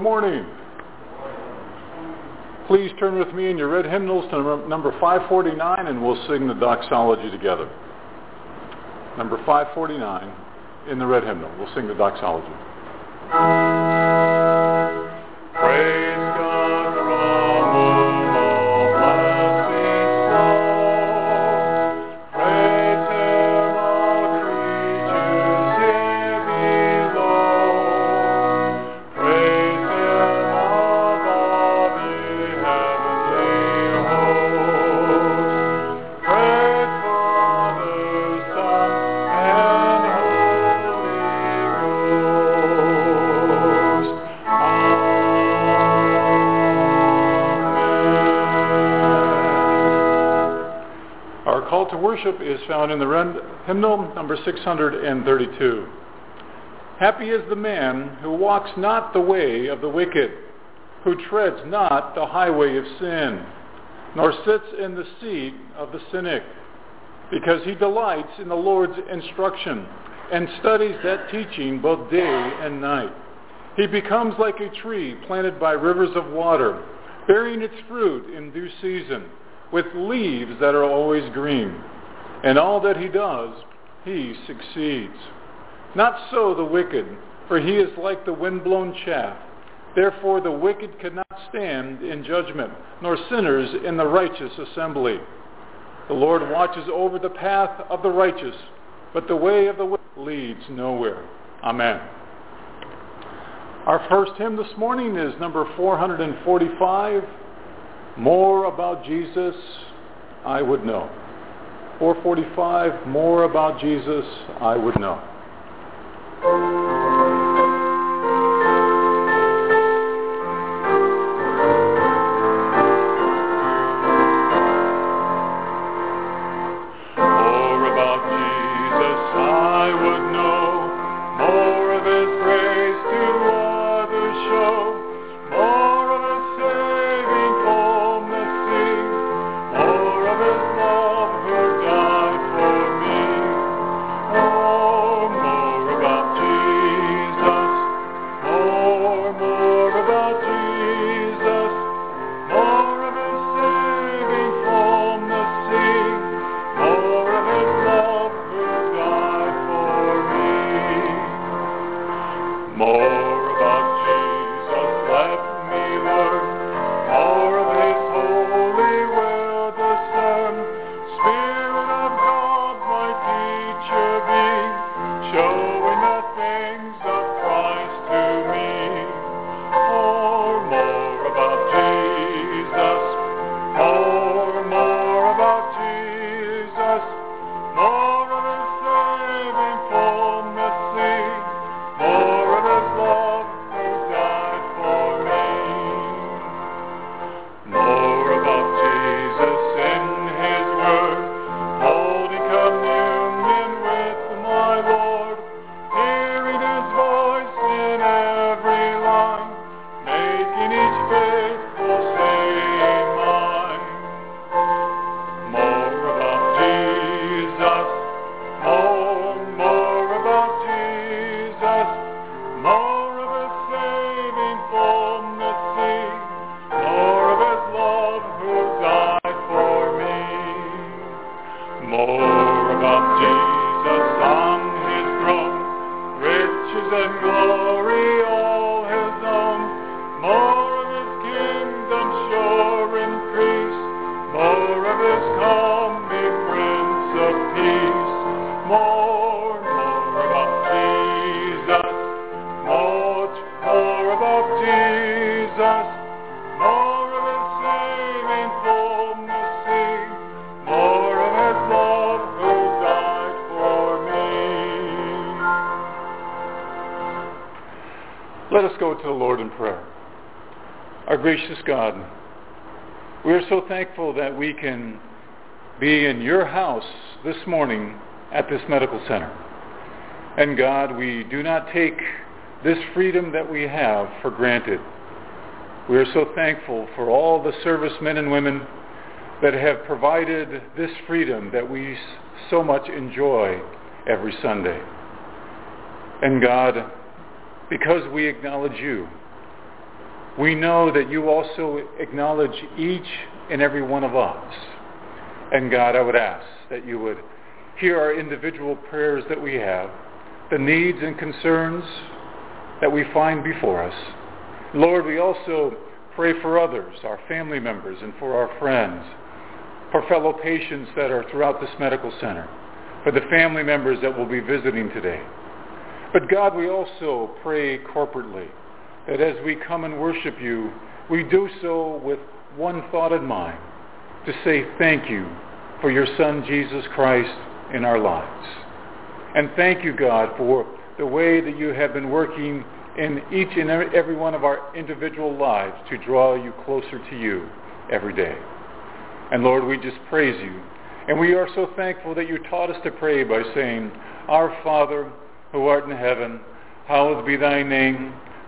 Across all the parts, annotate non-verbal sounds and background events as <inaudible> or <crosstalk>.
Good morning. Please turn with me in your red hymnals to number 549 and we'll sing the doxology together. Number 549 in the red hymnal. We'll sing the doxology. Worship is found in the hymnal number 632. Happy is the man who walks not the way of the wicked, who treads not the highway of sin, nor sits in the seat of the cynic, because he delights in the Lord's instruction and studies that teaching both day and night. He becomes like a tree planted by rivers of water, bearing its fruit in due season, with leaves that are always green. And all that he does, he succeeds. Not so the wicked, for he is like the wind-blown chaff. Therefore the wicked cannot stand in judgment, nor sinners in the righteous assembly. The Lord watches over the path of the righteous, but the way of the wicked leads nowhere. Amen. Our first hymn this morning is number 445, More About Jesus I Would Know. 445, More About Jesus I Would Know. Gracious God, we are so thankful that we can be in your house this morning at this medical center. And God, we do not take this freedom that we have for granted. We are so thankful for all the servicemen and women that have provided this freedom that we so much enjoy every Sunday. And God, because we acknowledge you, we know that you also acknowledge each and every one of us. And God, I would ask that you would hear our individual prayers that we have, the needs and concerns that we find before us. Lord, we also pray for others, our family members, and for our friends, for fellow patients that are throughout this medical center, for the family members that will be visiting today. But God, we also pray corporately that as we come and worship you, we do so with one thought in mind, to say thank you for your Son, Jesus Christ, in our lives. And thank you, God, for the way that you have been working in each and every one of our individual lives to draw you closer to you every day. And Lord, we just praise you. And we are so thankful that you taught us to pray by saying, Our Father, who art in heaven, hallowed be thy name.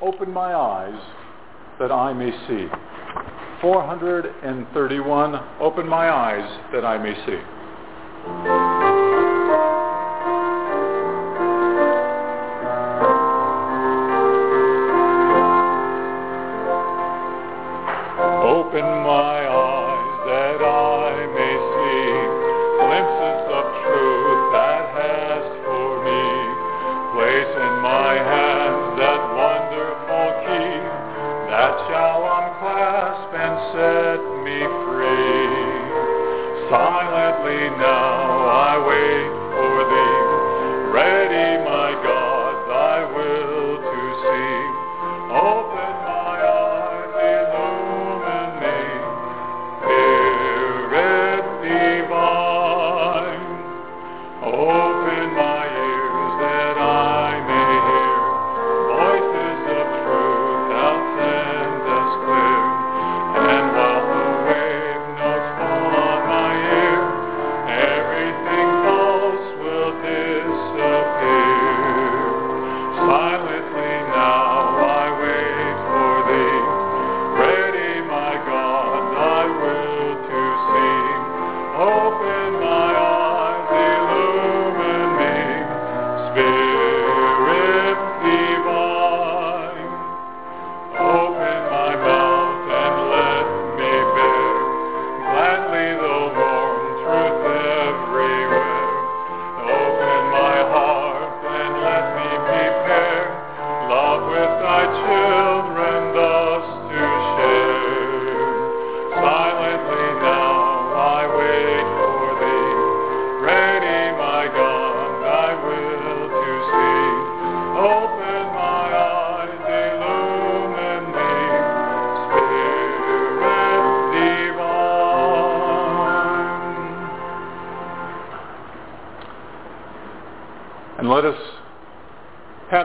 Open My Eyes That I May See. 431, Open My Eyes That I May See.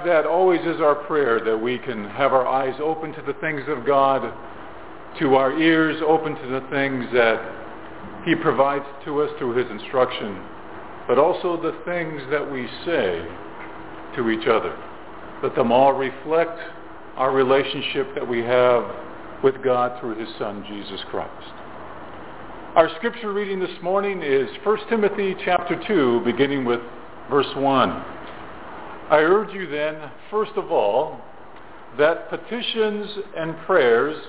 That always is our prayer, that we can have our eyes open to the things of God, to our ears open to the things that he provides to us through his instruction, but also the things that we say to each other. Let them all reflect our relationship that we have with God through his Son, Jesus Christ. Our scripture reading this morning is 1 Timothy chapter 2, beginning with verse 1. I urge you then, first of all, that petitions and prayers,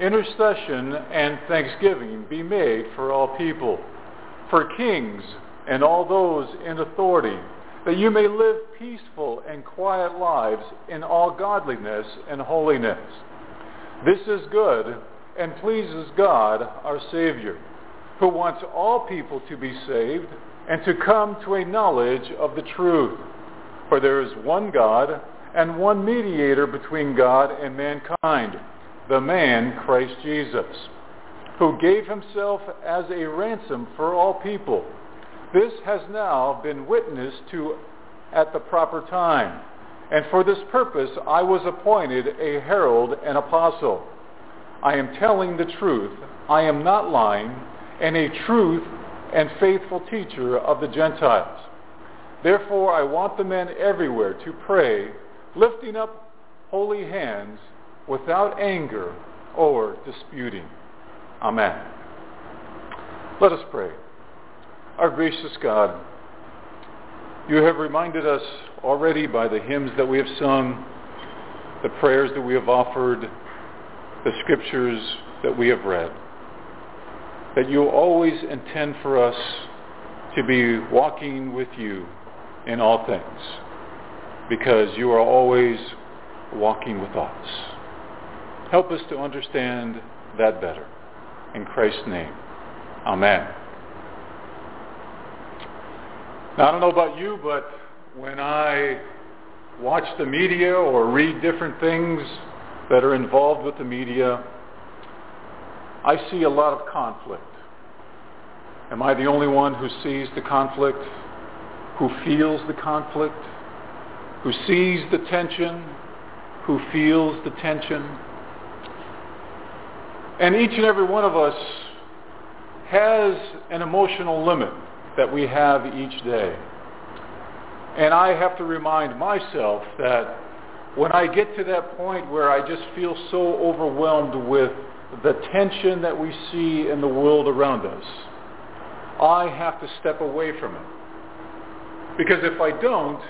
intercession and thanksgiving be made for all people, for kings and all those in authority, that you may live peaceful and quiet lives in all godliness and holiness. This is good and pleases God, our Savior, who wants all people to be saved and to come to a knowledge of the truth. For there is one God and one mediator between God and mankind, the man Christ Jesus, who gave himself as a ransom for all people. This has now been witnessed to at the proper time. And for this purpose I was appointed a herald and apostle. I am telling the truth. I am not lying, and a truth and faithful teacher of the Gentiles. Therefore, I want the men everywhere to pray, lifting up holy hands without anger or disputing. Amen. Let us pray. Our gracious God, you have reminded us already by the hymns that we have sung, the prayers that we have offered, the scriptures that we have read, that you always intend for us to be walking with you in all things, because you are always walking with us. Help us to understand that better. In Christ's name, amen. Now, I don't know about you, but when I watch the media or read different things that are involved with the media, I see a lot of conflict. Am I the only one who sees the conflict, who feels the conflict, who sees the tension, who feels the tension? And each and every one of us has an emotional limit that we have each day. And I have to remind myself that when I get to that point where I just feel so overwhelmed with the tension that we see in the world around us, I have to step away from it. Because if I don't,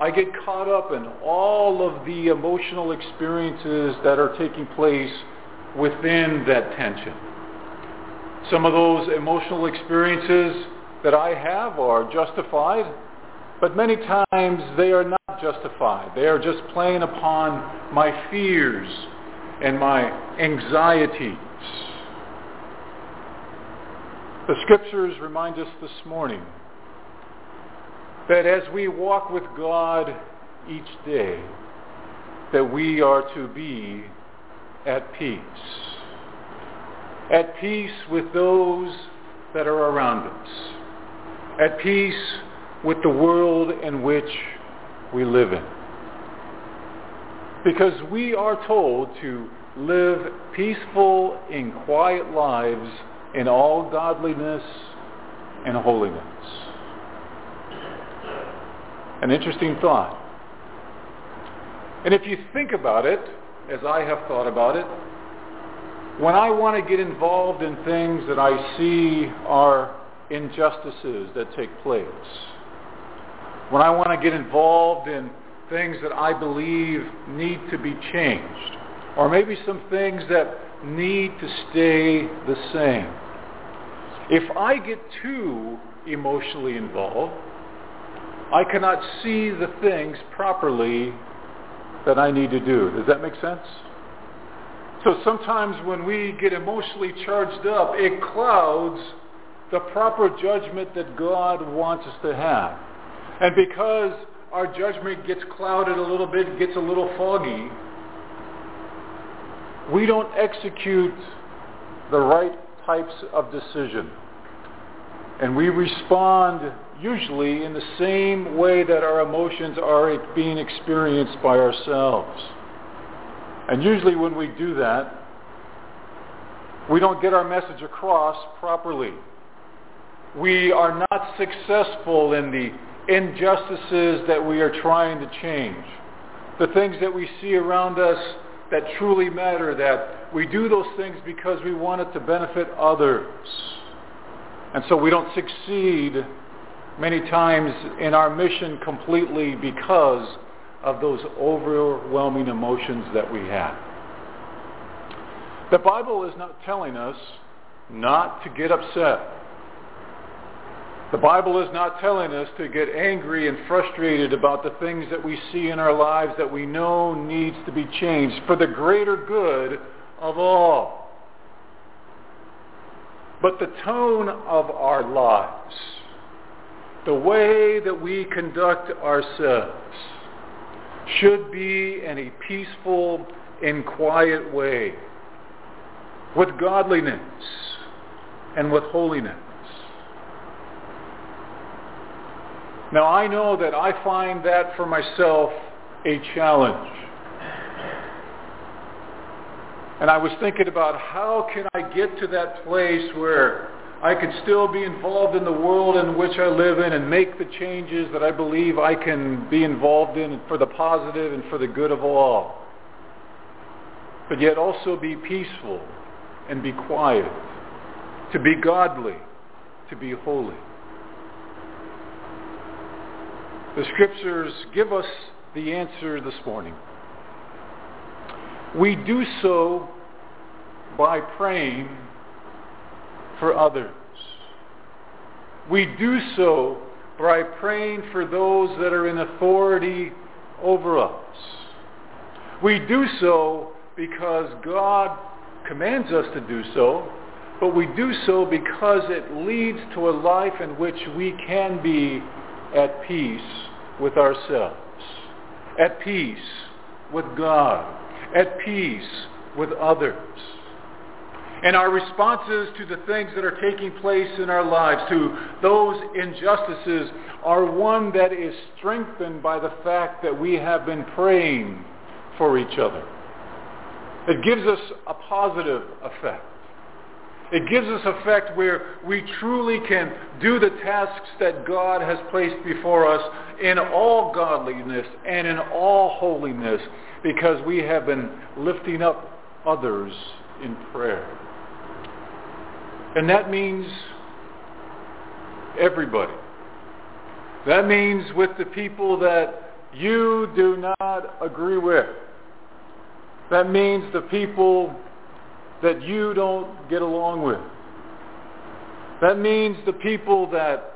I get caught up in all of the emotional experiences that are taking place within that tension. Some of those emotional experiences that I have are justified, but many times they are not justified. They are just playing upon my fears and my anxieties. The scriptures remind us this morning that as we walk with God each day, that we are to be at peace. At peace with those that are around us at peace with the world in which we live in. Because we are told to live peaceful and quiet lives in all godliness and holiness. An interesting thought. And if you think about it, as I have thought about it, when I want to get involved in things that I see are injustices that take place, when I want to get involved in things that I believe need to be changed, or maybe some things that need to stay the same. If I get too emotionally involved, I cannot see the things properly that I need to do. Does that make sense? So sometimes when we get emotionally charged up, it clouds the proper judgment that God wants us to have. And because our judgment gets clouded a little bit, gets a little foggy, we don't execute the right types of decision. And we respond usually in the same way that our emotions are being experienced by ourselves. And usually when we do that, we don't get our message across properly we are not successful in the injustices that we are trying to change. The things that we see around us that truly matter, that we do those things because we want it to benefit others. And so we don't succeed many times in our mission completely because of those overwhelming emotions that we have. The Bible is not telling us not to get upset. The Bible is not telling us to get angry and frustrated about the things that we see in our lives that we know needs to be changed for the greater good of all. But the tone of our lives, the way that we conduct ourselves, should be in a peaceful and quiet way, with godliness and with holiness. Now I know that I find that for myself a challenge. And I was thinking about how can I get to that place where I could still be involved in the world in which I live in and make the changes that I believe I can be involved in for the positive and for the good of all. But yet also be peaceful and be quiet, to be godly, to be holy. The scriptures give us the answer this morning. We do so by praying for others. We do so by praying for those that are in authority over us. We do so because God commands us to do so, but we do so because it leads to a life in which we can be at peace with ourselves, at peace with God, at peace with others. And our responses to the things that are taking place in our lives, to those injustices, are one that is strengthened by the fact that we have been praying for each other. It gives us a positive effect. It gives us effect where we truly can do the tasks that God has placed before us in all godliness and in all holiness because we have been lifting up others in prayer. And that means everybody. That means with the people that you do not agree with. That means the people that you don't get along with. That means the people that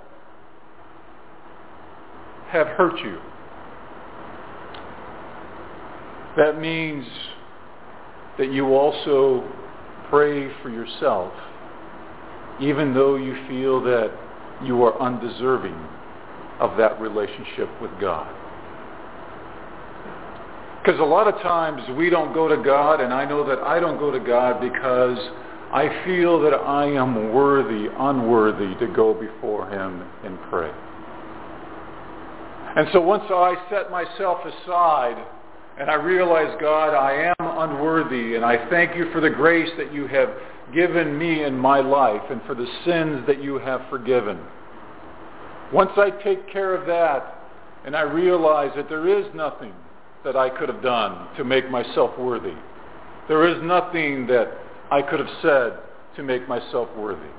have hurt you. That means that you also pray for yourself, even though you feel that you are undeserving of that relationship with God. Because a lot of times we don't go to God, and I know that I don't go to God because I feel that I am worthy, unworthy to go before him and pray. And so once I set myself aside and I realize, God, I am unworthy, and I thank you for the grace that you have given me in my life and for the sins that you have forgiven. Once I take care of that and I realize that there is nothing that I could have done to make myself worthy. There is nothing that I could have said to make myself worthy.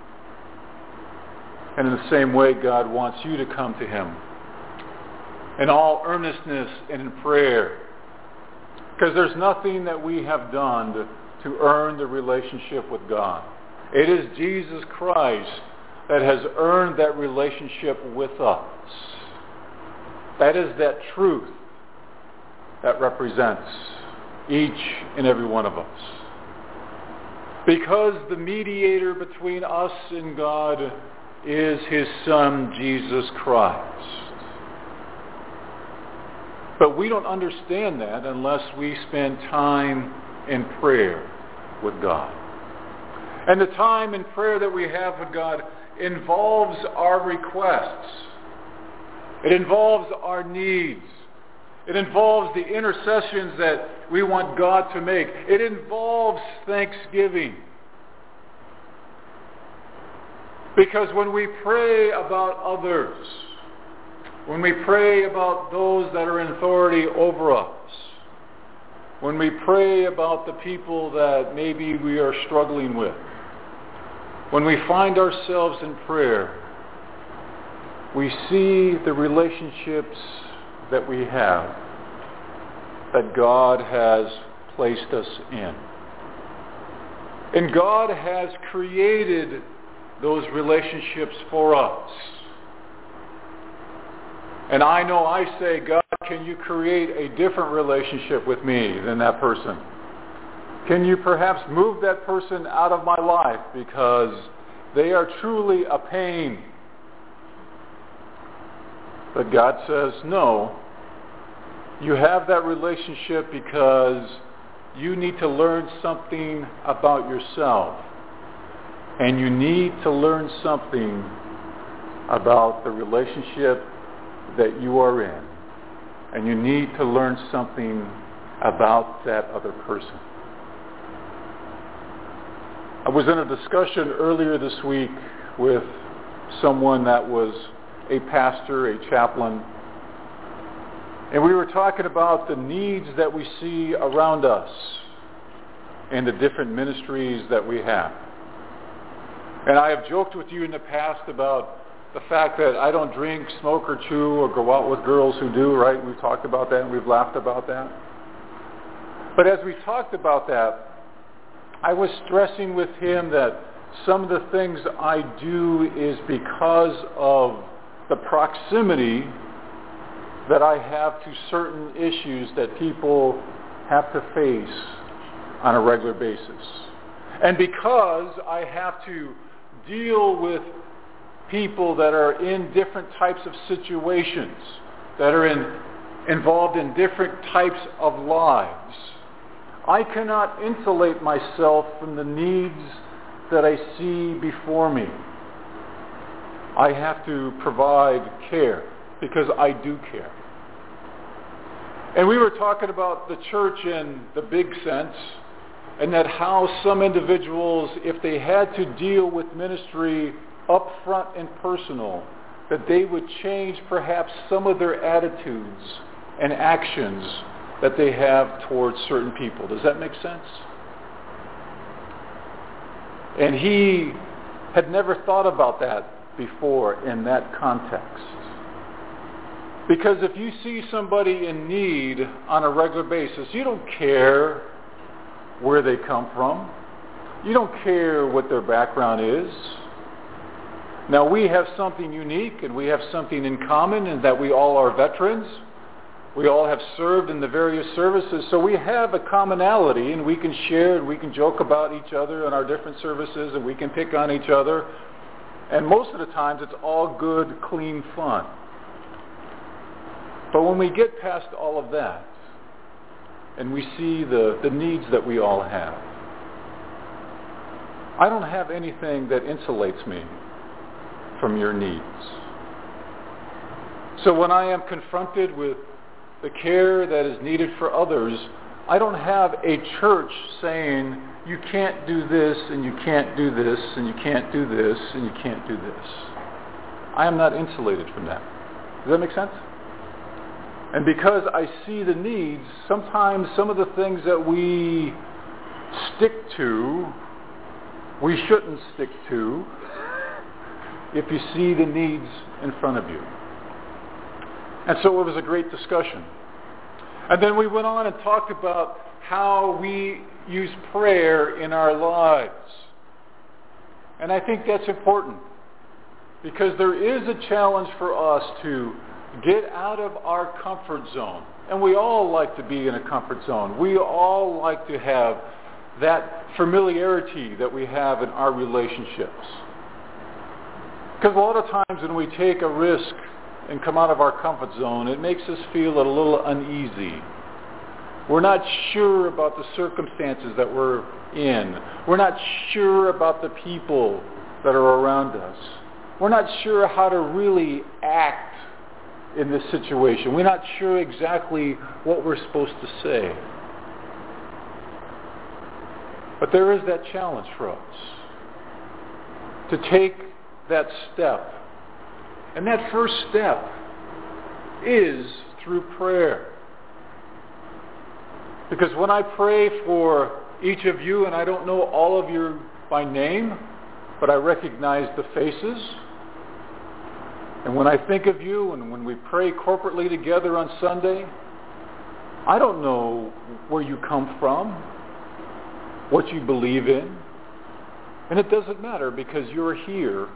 And in the same way, God wants you to come to him in all earnestness and in prayer. Because there's nothing that we have done to, to earn the relationship with God. It is Jesus Christ that has earned that relationship with us. That is that truth that represents each and every one of us. Because the mediator between us and God is his son, Jesus Christ. But we don't understand that unless we spend time in prayer with God. And the time in prayer that we have with God involves our requests. It involves our needs. It involves the intercessions that we want God to make. It involves thanksgiving. Because when we pray about others, when we pray about those that are in authority over us, when we pray about the people that maybe we are struggling with, when we find ourselves in prayer, we see the relationships that we have that God has placed us in. And God has created those relationships for us. And I know I say, God, can you create a different relationship with me than that person? Can you perhaps move that person out of my life because they are truly a pain but God says, no, you have that relationship because you need to learn something about yourself. And you need to learn something about the relationship that you are in. And you need to learn something about that other person. I was in a discussion earlier this week with someone that was a pastor, a chaplain, and we were talking about the needs that we see around us and the different ministries that we have. And I have joked with you in the past about the fact that I don't drink, smoke, or chew, or go out with girls who do, right? We've talked about that and we've laughed about that. But as we talked about that, I was stressing with him that some of the things I do is because of the proximity that I have to certain issues that people have to face on a regular basis. And because I have to deal with people that are in different types of situations, that are in, involved in different types of lives, I cannot insulate myself from the needs that I see before me. I have to provide care because I do care. And we were talking about the church in the big sense and that how some individuals, if they had to deal with ministry up front and personal, that they would change perhaps some of their attitudes and actions that they have towards certain people. Does that make sense? And he had never thought about that before in that context. Because if you see somebody in need on a regular basis, you don't care where they come from. You don't care what their background is. Now we have something unique and we have something in common in that we all are veterans. We all have served in the various services, so we have a commonality and we can share and we can joke about each other and our different services and we can pick on each other. And most of the times it's all good, clean fun. But when we get past all of that and we see the, the needs that we all have, I don't have anything that insulates me from your needs. So when I am confronted with the care that is needed for others, I don't have a church saying, you can't do this, and you can't do this, and you can't do this, and you can't do this. I am not insulated from that. Does that make sense? And because I see the needs, sometimes some of the things that we stick to, we shouldn't stick to if you see the needs in front of you. And so it was a great discussion. And then we went on and talked about how we use prayer in our lives. And I think that's important because there is a challenge for us to get out of our comfort zone. And we all like to be in a comfort zone. We all like to have that familiarity that we have in our relationships. Because a lot of times when we take a risk and come out of our comfort zone, it makes us feel a little uneasy. We're not sure about the circumstances that we're in. We're not sure about the people that are around us. We're not sure how to really act in this situation. We're not sure exactly what we're supposed to say. But there is that challenge for us to take that step and that first step is through prayer. Because when I pray for each of you, and I don't know all of you by name, but I recognize the faces. And when I think of you and when we pray corporately together on Sunday, I don't know where you come from, what you believe in. And it doesn't matter because you're here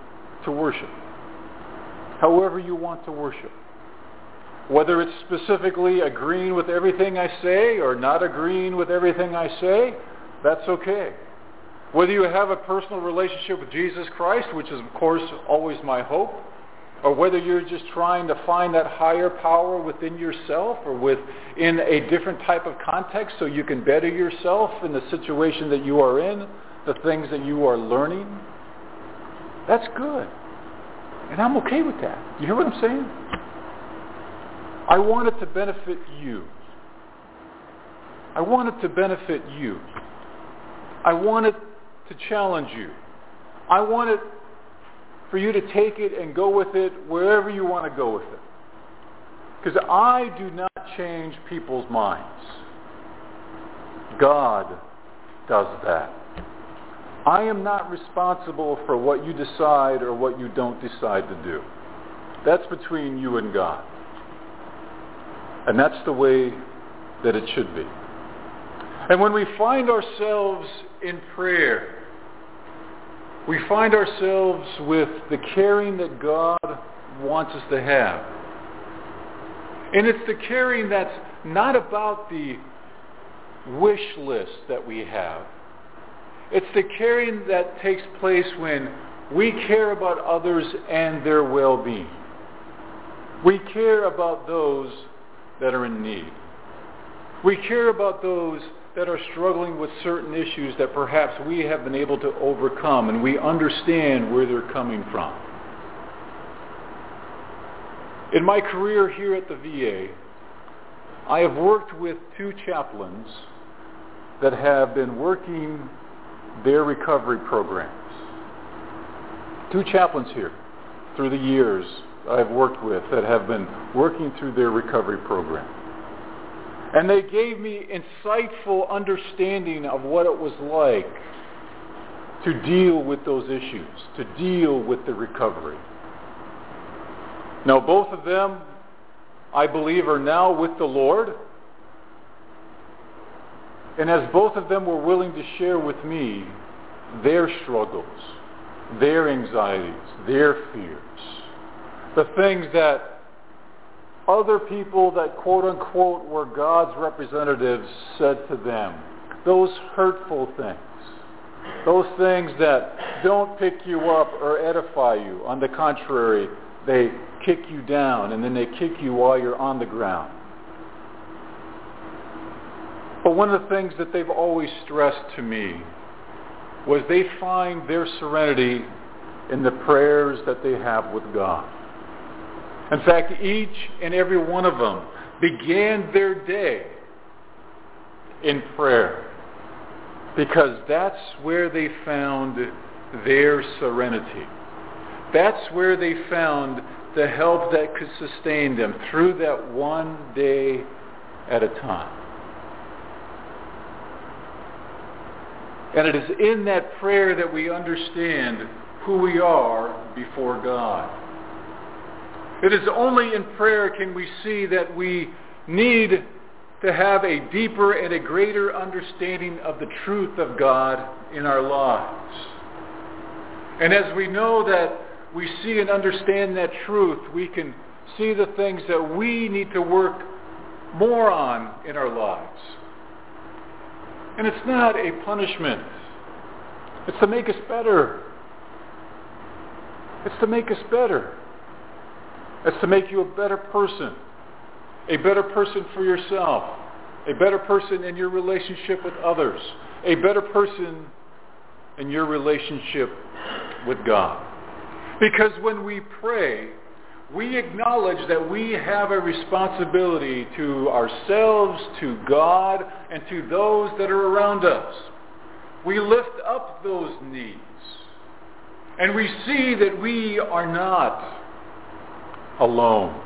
to worship however you want to worship. Whether it's specifically agreeing with everything I say or not agreeing with everything I say, that's okay. Whether you have a personal relationship with Jesus Christ, which is of course always my hope, or whether you're just trying to find that higher power within yourself or within a different type of context so you can better yourself in the situation that you are in, the things that you are learning, that's good. And I'm okay with that. You hear what I'm saying? I want it to benefit you. I want it to benefit you. I want it to challenge you. I want it for you to take it and go with it wherever you want to go with it. Because I do not change people's minds. God does that. I am not responsible for what you decide or what you don't decide to do. That's between you and God. And that's the way that it should be. And when we find ourselves in prayer, we find ourselves with the caring that God wants us to have. And it's the caring that's not about the wish list that we have. It's the caring that takes place when we care about others and their well-being. We care about those that are in need. We care about those that are struggling with certain issues that perhaps we have been able to overcome and we understand where they're coming from. In my career here at the VA, I have worked with two chaplains that have been working their recovery programs. Two chaplains here through the years I've worked with that have been working through their recovery program. And they gave me insightful understanding of what it was like to deal with those issues, to deal with the recovery. Now, both of them, I believe, are now with the Lord. And as both of them were willing to share with me their struggles, their anxieties, their fears, the things that other people that quote unquote were God's representatives said to them, those hurtful things, those things that don't pick you up or edify you. On the contrary, they kick you down and then they kick you while you're on the ground. But one of the things that they've always stressed to me was they find their serenity in the prayers that they have with God. In fact, each and every one of them began their day in prayer because that's where they found their serenity. That's where they found the help that could sustain them through that one day at a time. And it is in that prayer that we understand who we are before God. It is only in prayer can we see that we need to have a deeper and a greater understanding of the truth of God in our lives. And as we know that we see and understand that truth, we can see the things that we need to work more on in our lives. And it's not a punishment. It's to make us better. It's to make us better. It's to make you a better person. A better person for yourself. A better person in your relationship with others. A better person in your relationship with God. Because when we pray, we acknowledge that we have a responsibility to ourselves, to God, and to those that are around us. We lift up those needs. And we see that we are not alone.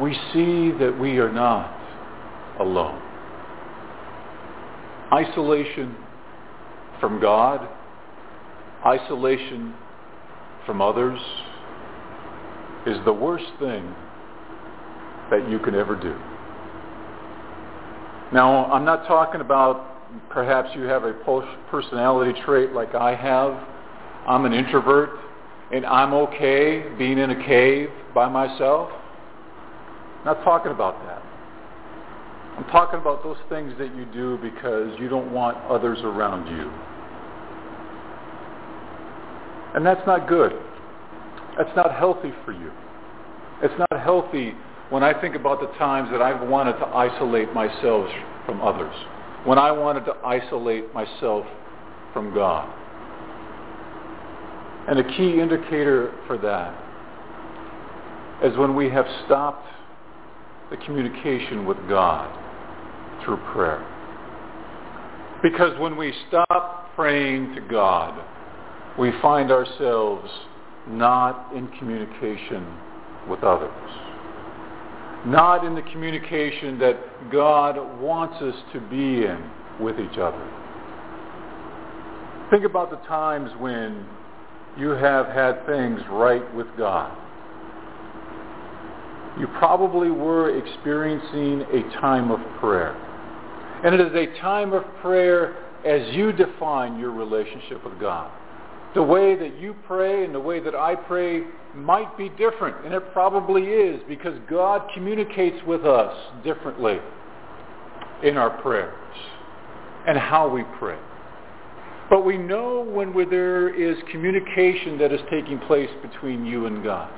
We see that we are not alone. Isolation from God, isolation from others is the worst thing that you can ever do. Now, I'm not talking about perhaps you have a personality trait like I have. I'm an introvert and I'm okay being in a cave by myself. I'm not talking about that. I'm talking about those things that you do because you don't want others around you. And that's not good. That's not healthy for you. It's not healthy when I think about the times that I've wanted to isolate myself from others, when I wanted to isolate myself from God. And a key indicator for that is when we have stopped the communication with God through prayer. Because when we stop praying to God, we find ourselves not in communication with others. Not in the communication that God wants us to be in with each other. Think about the times when you have had things right with God. You probably were experiencing a time of prayer. And it is a time of prayer as you define your relationship with God. The way that you pray and the way that I pray might be different, and it probably is because God communicates with us differently in our prayers and how we pray. But we know when there is communication that is taking place between you and God.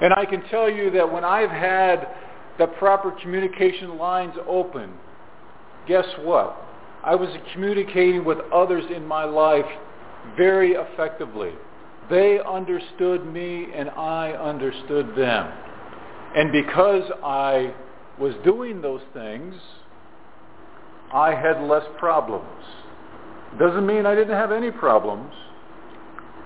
And I can tell you that when I've had the proper communication lines open, guess what? I was communicating with others in my life very effectively. They understood me and I understood them. And because I was doing those things, I had less problems. Doesn't mean I didn't have any problems,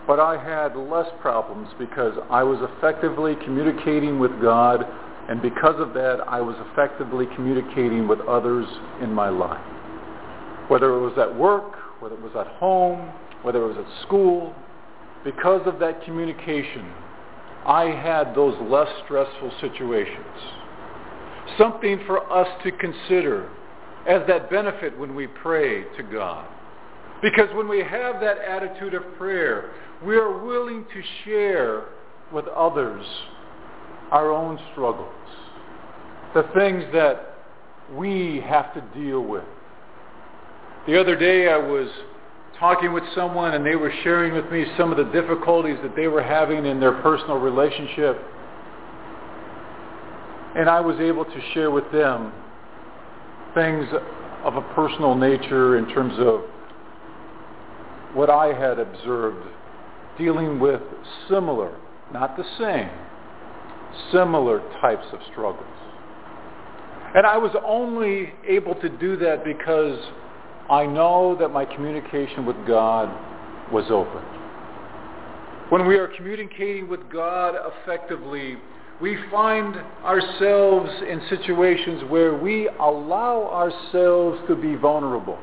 but I had less problems because I was effectively communicating with God, and because of that, I was effectively communicating with others in my life. Whether it was at work, whether it was at home, whether it was at school, because of that communication, I had those less stressful situations. Something for us to consider as that benefit when we pray to God. Because when we have that attitude of prayer, we are willing to share with others our own struggles, the things that we have to deal with. The other day I was talking with someone and they were sharing with me some of the difficulties that they were having in their personal relationship. And I was able to share with them things of a personal nature in terms of what I had observed dealing with similar, not the same, similar types of struggles. And I was only able to do that because I know that my communication with God was open. When we are communicating with God effectively, we find ourselves in situations where we allow ourselves to be vulnerable.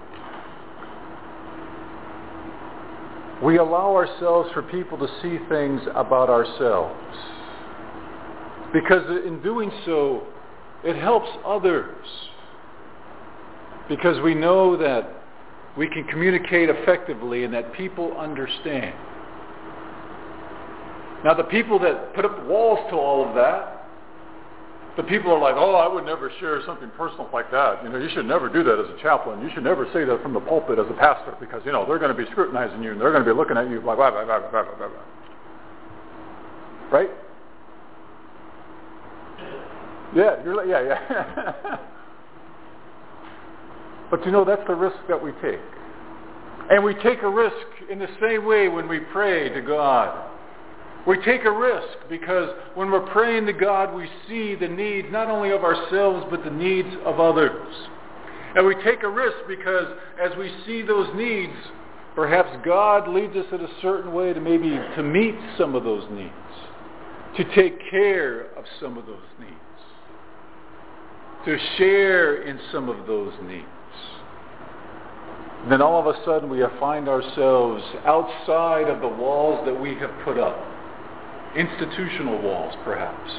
We allow ourselves for people to see things about ourselves. Because in doing so, it helps others. Because we know that we can communicate effectively and that people understand. Now the people that put up walls to all of that, the people are like, oh, I would never share something personal like that. You know, you should never do that as a chaplain. You should never say that from the pulpit as a pastor because, you know, they're going to be scrutinizing you and they're going to be looking at you like, blah, blah, blah, blah, blah, blah. Right? Yeah, you're like, yeah, yeah. <laughs> but you know, that's the risk that we take. And we take a risk in the same way when we pray to God. We take a risk because when we're praying to God, we see the needs not only of ourselves, but the needs of others. And we take a risk because as we see those needs, perhaps God leads us in a certain way to maybe to meet some of those needs, to take care of some of those needs, to share in some of those needs. And then all of a sudden we find ourselves outside of the walls that we have put up institutional walls, perhaps.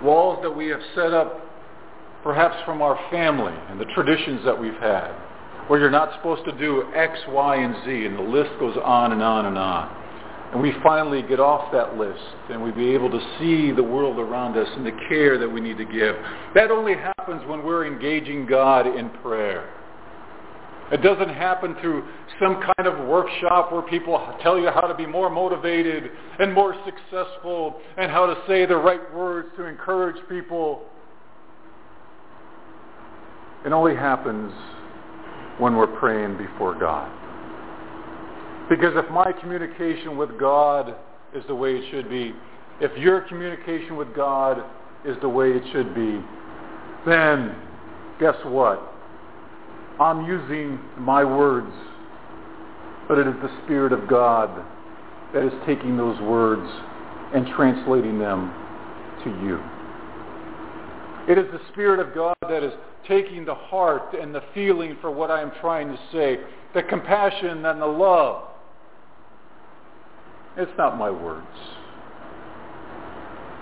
Walls that we have set up perhaps from our family and the traditions that we've had, where you're not supposed to do X, Y, and Z, and the list goes on and on and on. And we finally get off that list and we be able to see the world around us and the care that we need to give. That only happens when we're engaging God in prayer. It doesn't happen through some kind of workshop where people tell you how to be more motivated and more successful and how to say the right words to encourage people. It only happens when we're praying before God. Because if my communication with God is the way it should be, if your communication with God is the way it should be, then guess what? I'm using my words, but it is the Spirit of God that is taking those words and translating them to you. It is the Spirit of God that is taking the heart and the feeling for what I am trying to say, the compassion and the love. It's not my words.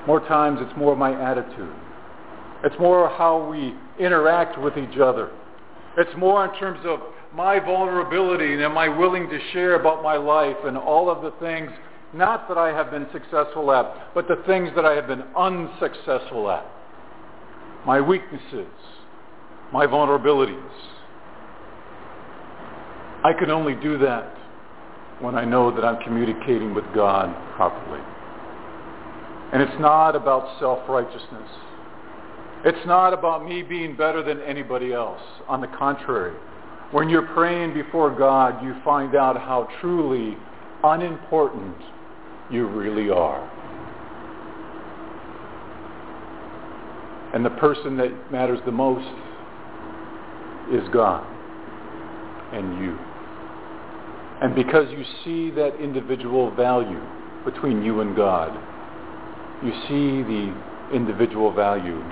More times it's more my attitude. It's more how we interact with each other. It's more in terms of my vulnerability and am I willing to share about my life and all of the things, not that I have been successful at, but the things that I have been unsuccessful at. My weaknesses, my vulnerabilities. I can only do that when I know that I'm communicating with God properly. And it's not about self-righteousness. It's not about me being better than anybody else. On the contrary, when you're praying before God, you find out how truly unimportant you really are. And the person that matters the most is God and you. And because you see that individual value between you and God, you see the individual value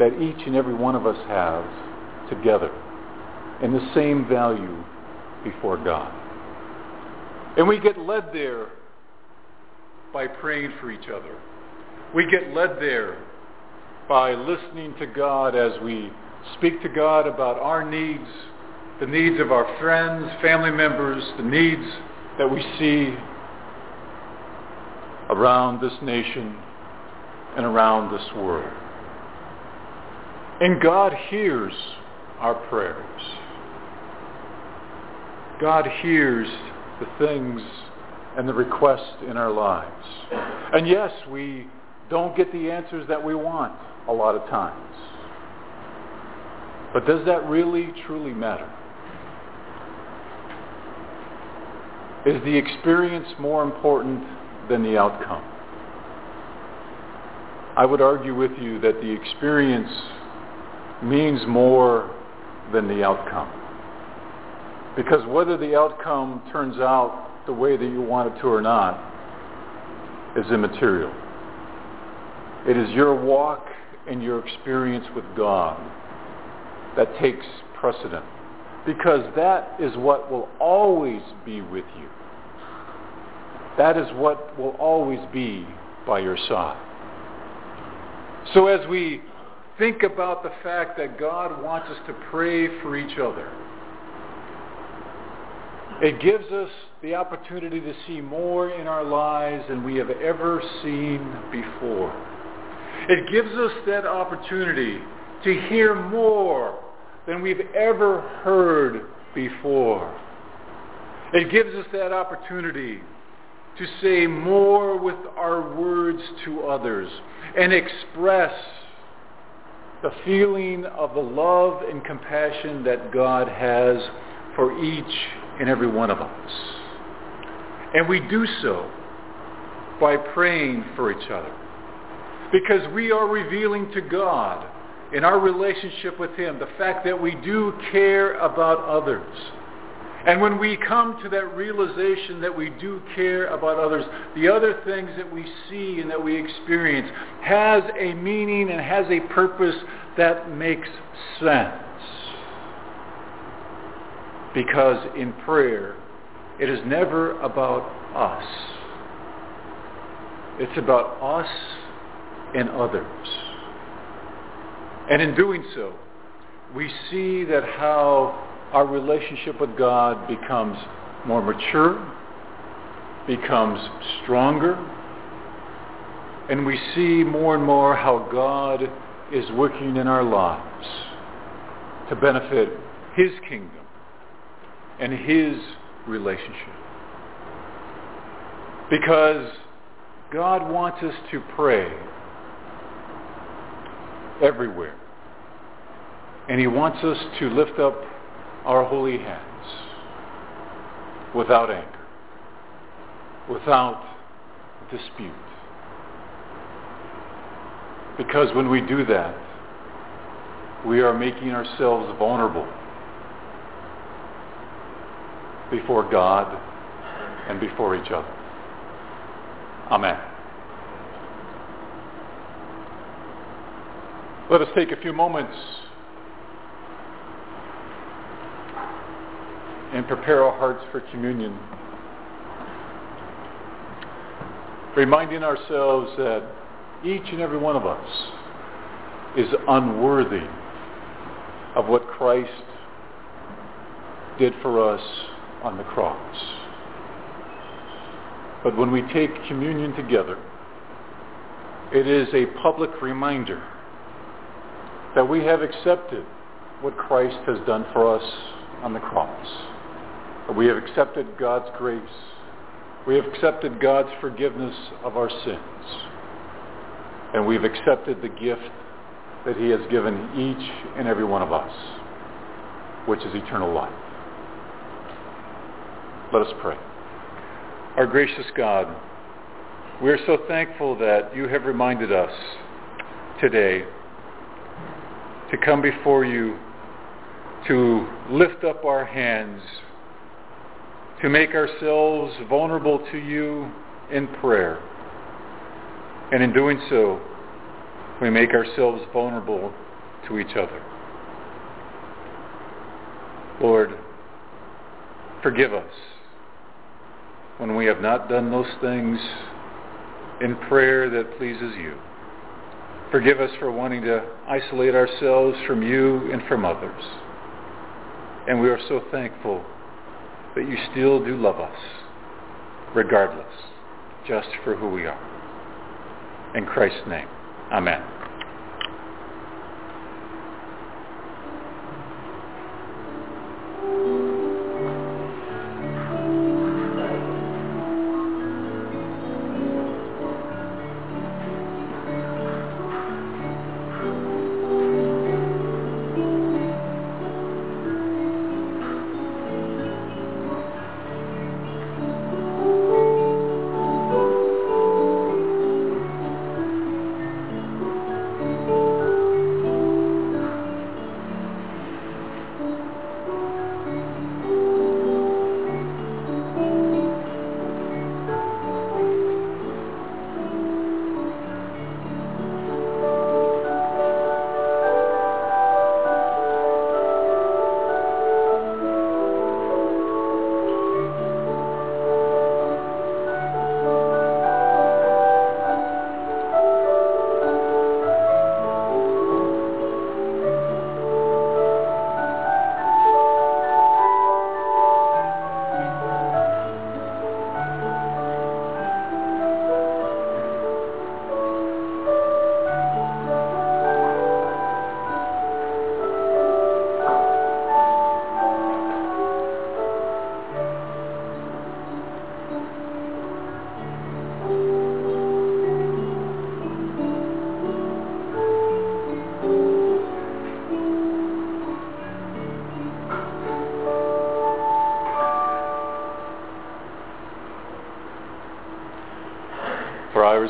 that each and every one of us have together and the same value before God. And we get led there by praying for each other. We get led there by listening to God as we speak to God about our needs, the needs of our friends, family members, the needs that we see around this nation and around this world. And God hears our prayers. God hears the things and the requests in our lives. And yes, we don't get the answers that we want a lot of times. But does that really, truly matter? Is the experience more important than the outcome? I would argue with you that the experience means more than the outcome. Because whether the outcome turns out the way that you want it to or not is immaterial. It is your walk and your experience with God that takes precedent. Because that is what will always be with you. That is what will always be by your side. So as we think about the fact that God wants us to pray for each other, it gives us the opportunity to see more in our lives than we have ever seen before. It gives us that opportunity to hear more than we've ever heard before. It gives us that opportunity to say more with our words to others and express the feeling of the love and compassion that God has for each and every one of us. And we do so by praying for each other. Because we are revealing to God in our relationship with him the fact that we do care about others. And when we come to that realization that we do care about others, the other things that we see and that we experience has a meaning and has a purpose that makes sense. Because in prayer, it is never about us. It's about us and others. And in doing so, we see that how our relationship with God becomes more mature, becomes stronger, and we see more and more how God is working in our lives to benefit his kingdom and his relationship. Because God wants us to pray everywhere. And he wants us to lift up our holy hands without anger, without dispute. Because when we do that, we are making ourselves vulnerable before God and before each other. Amen. Let us take a few moments and prepare our hearts for communion. Reminding ourselves that each and every one of us is unworthy of what Christ did for us on the cross. But when we take communion together, it is a public reminder that we have accepted what Christ has done for us on the cross. We have accepted God's grace. We have accepted God's forgiveness of our sins. And we've accepted the gift that he has given each and every one of us, which is eternal life. Let us pray. Our gracious God, we are so thankful that you have reminded us today to come before you, to lift up our hands, to make ourselves vulnerable to you in prayer. And in doing so, we make ourselves vulnerable to each other. Lord, forgive us when we have not done those things in prayer that pleases you. Forgive us for wanting to isolate ourselves from you and from others. And we are so thankful that you still do love us, regardless, just for who we are. In Christ's name, amen.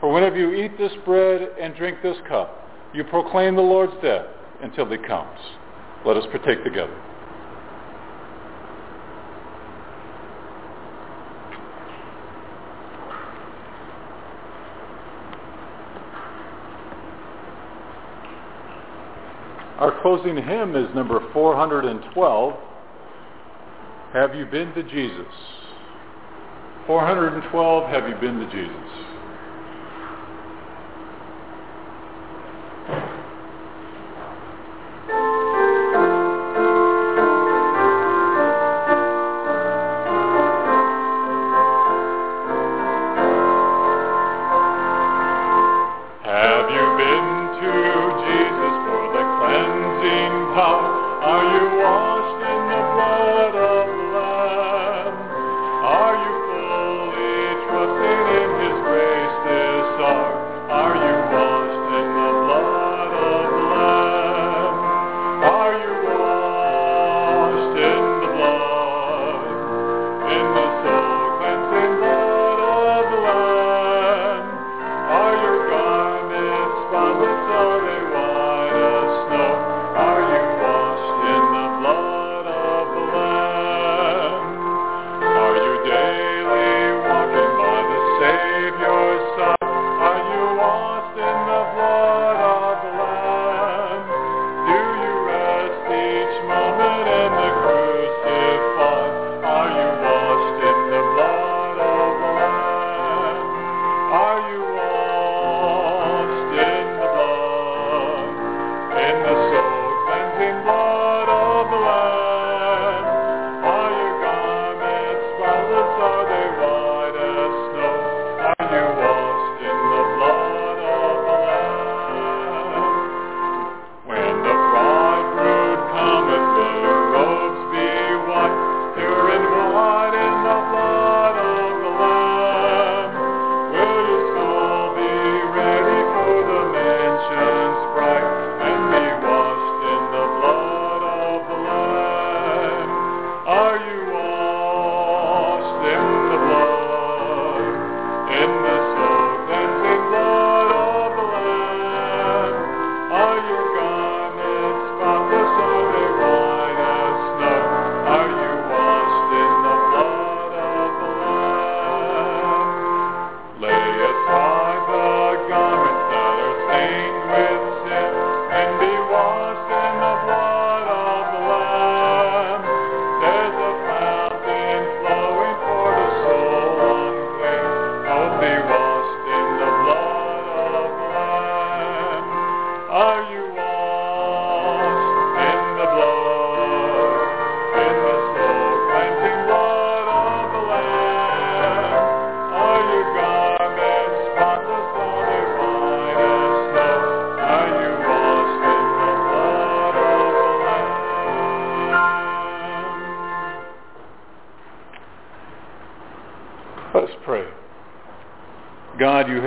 For whenever you eat this bread and drink this cup, you proclaim the Lord's death until he comes. Let us partake together. Our closing hymn is number 412. Have you been to Jesus? 412, Have you been to Jesus?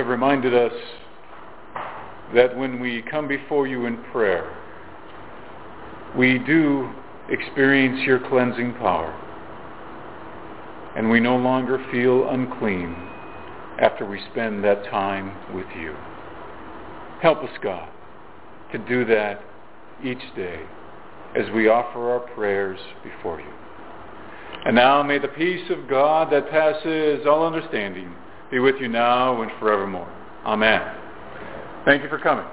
Have reminded us that when we come before you in prayer, we do experience your cleansing power. And we no longer feel unclean after we spend that time with you. Help us, God, to do that each day as we offer our prayers before you. And now may the peace of God that passes all understanding be with you now and forevermore. Amen. Thank you for coming.